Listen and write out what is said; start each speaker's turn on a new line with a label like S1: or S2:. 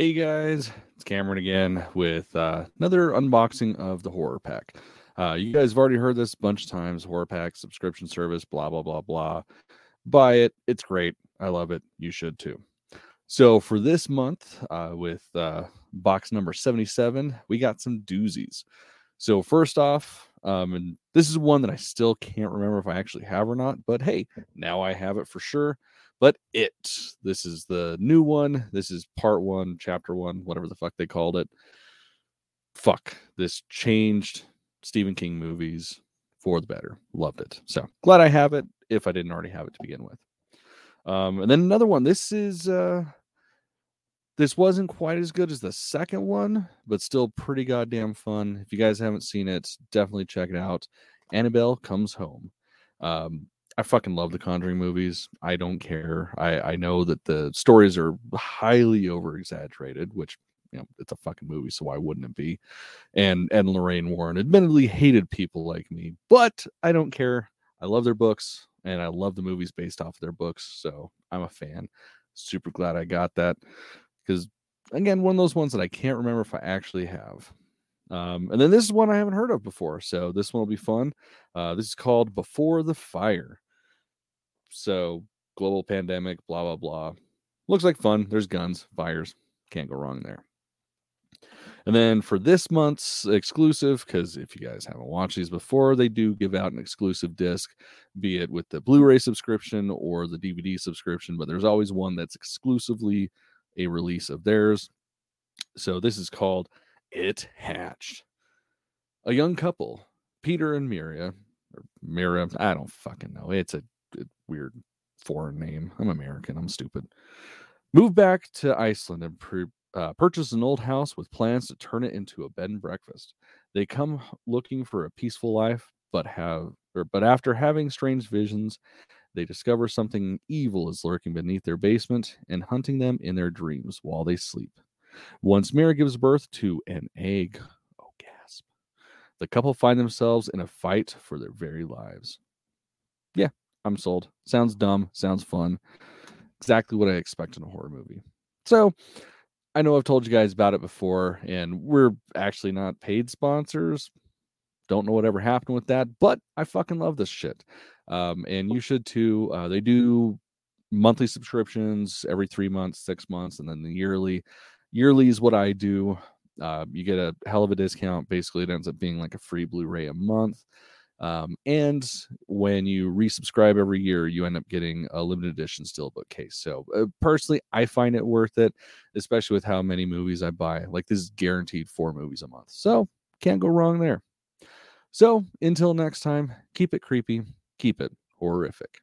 S1: Hey guys, it's Cameron again with uh, another unboxing of the Horror Pack. Uh, you guys have already heard this a bunch of times Horror Pack subscription service, blah, blah, blah, blah. Buy it. It's great. I love it. You should too. So for this month, uh, with uh, box number 77, we got some doozies. So first off, um, and this is one that I still can't remember if I actually have or not, but hey, now I have it for sure. But it this is the new one. This is part one chapter one whatever the fuck they called it. Fuck this changed stephen king movies for the better. Loved it. So glad i have it if i didn't already have it to begin with. Um and then another one. This is uh this wasn't quite as good as the second one but still pretty goddamn fun if you guys haven't seen it definitely check it out annabelle comes home um I fucking love the Conjuring movies. I don't care. I I know that the stories are highly over exaggerated, which you know it's a fucking movie, so why wouldn't it be? And and Lorraine Warren admittedly hated people like me, but I don't care. I love their books and I love the movies based off of their books, so I'm a fan. Super glad I got that because again, one of those ones that I can't remember if I actually have. Um, and then this is one I haven't heard of before, so this one will be fun. Uh, this is called Before the Fire. So global pandemic, blah blah blah. Looks like fun. There's guns, fires. Can't go wrong there. And then for this month's exclusive, because if you guys haven't watched these before, they do give out an exclusive disc, be it with the Blu ray subscription or the DVD subscription, but there's always one that's exclusively a release of theirs. So this is called It Hatched. A young couple, Peter and Mira, or Mira, I don't fucking know. It's a weird foreign name. I'm American. I'm stupid. Move back to Iceland and pre- uh, purchase an old house with plans to turn it into a bed and breakfast. They come looking for a peaceful life, but have or, but after having strange visions, they discover something evil is lurking beneath their basement and hunting them in their dreams while they sleep. Once Mira gives birth to an egg, oh gasp, the couple find themselves in a fight for their very lives. Yeah, I'm sold. Sounds dumb. Sounds fun. Exactly what I expect in a horror movie. So I know I've told you guys about it before, and we're actually not paid sponsors. Don't know whatever happened with that, but I fucking love this shit. Um, and you should too. Uh, they do monthly subscriptions every three months, six months, and then the yearly. Yearly is what I do. Uh, you get a hell of a discount. Basically, it ends up being like a free Blu-ray a month. Um, and when you resubscribe every year, you end up getting a limited edition steelbook case. So uh, personally, I find it worth it, especially with how many movies I buy. Like this is guaranteed four movies a month. So can't go wrong there. So until next time, keep it creepy, keep it horrific.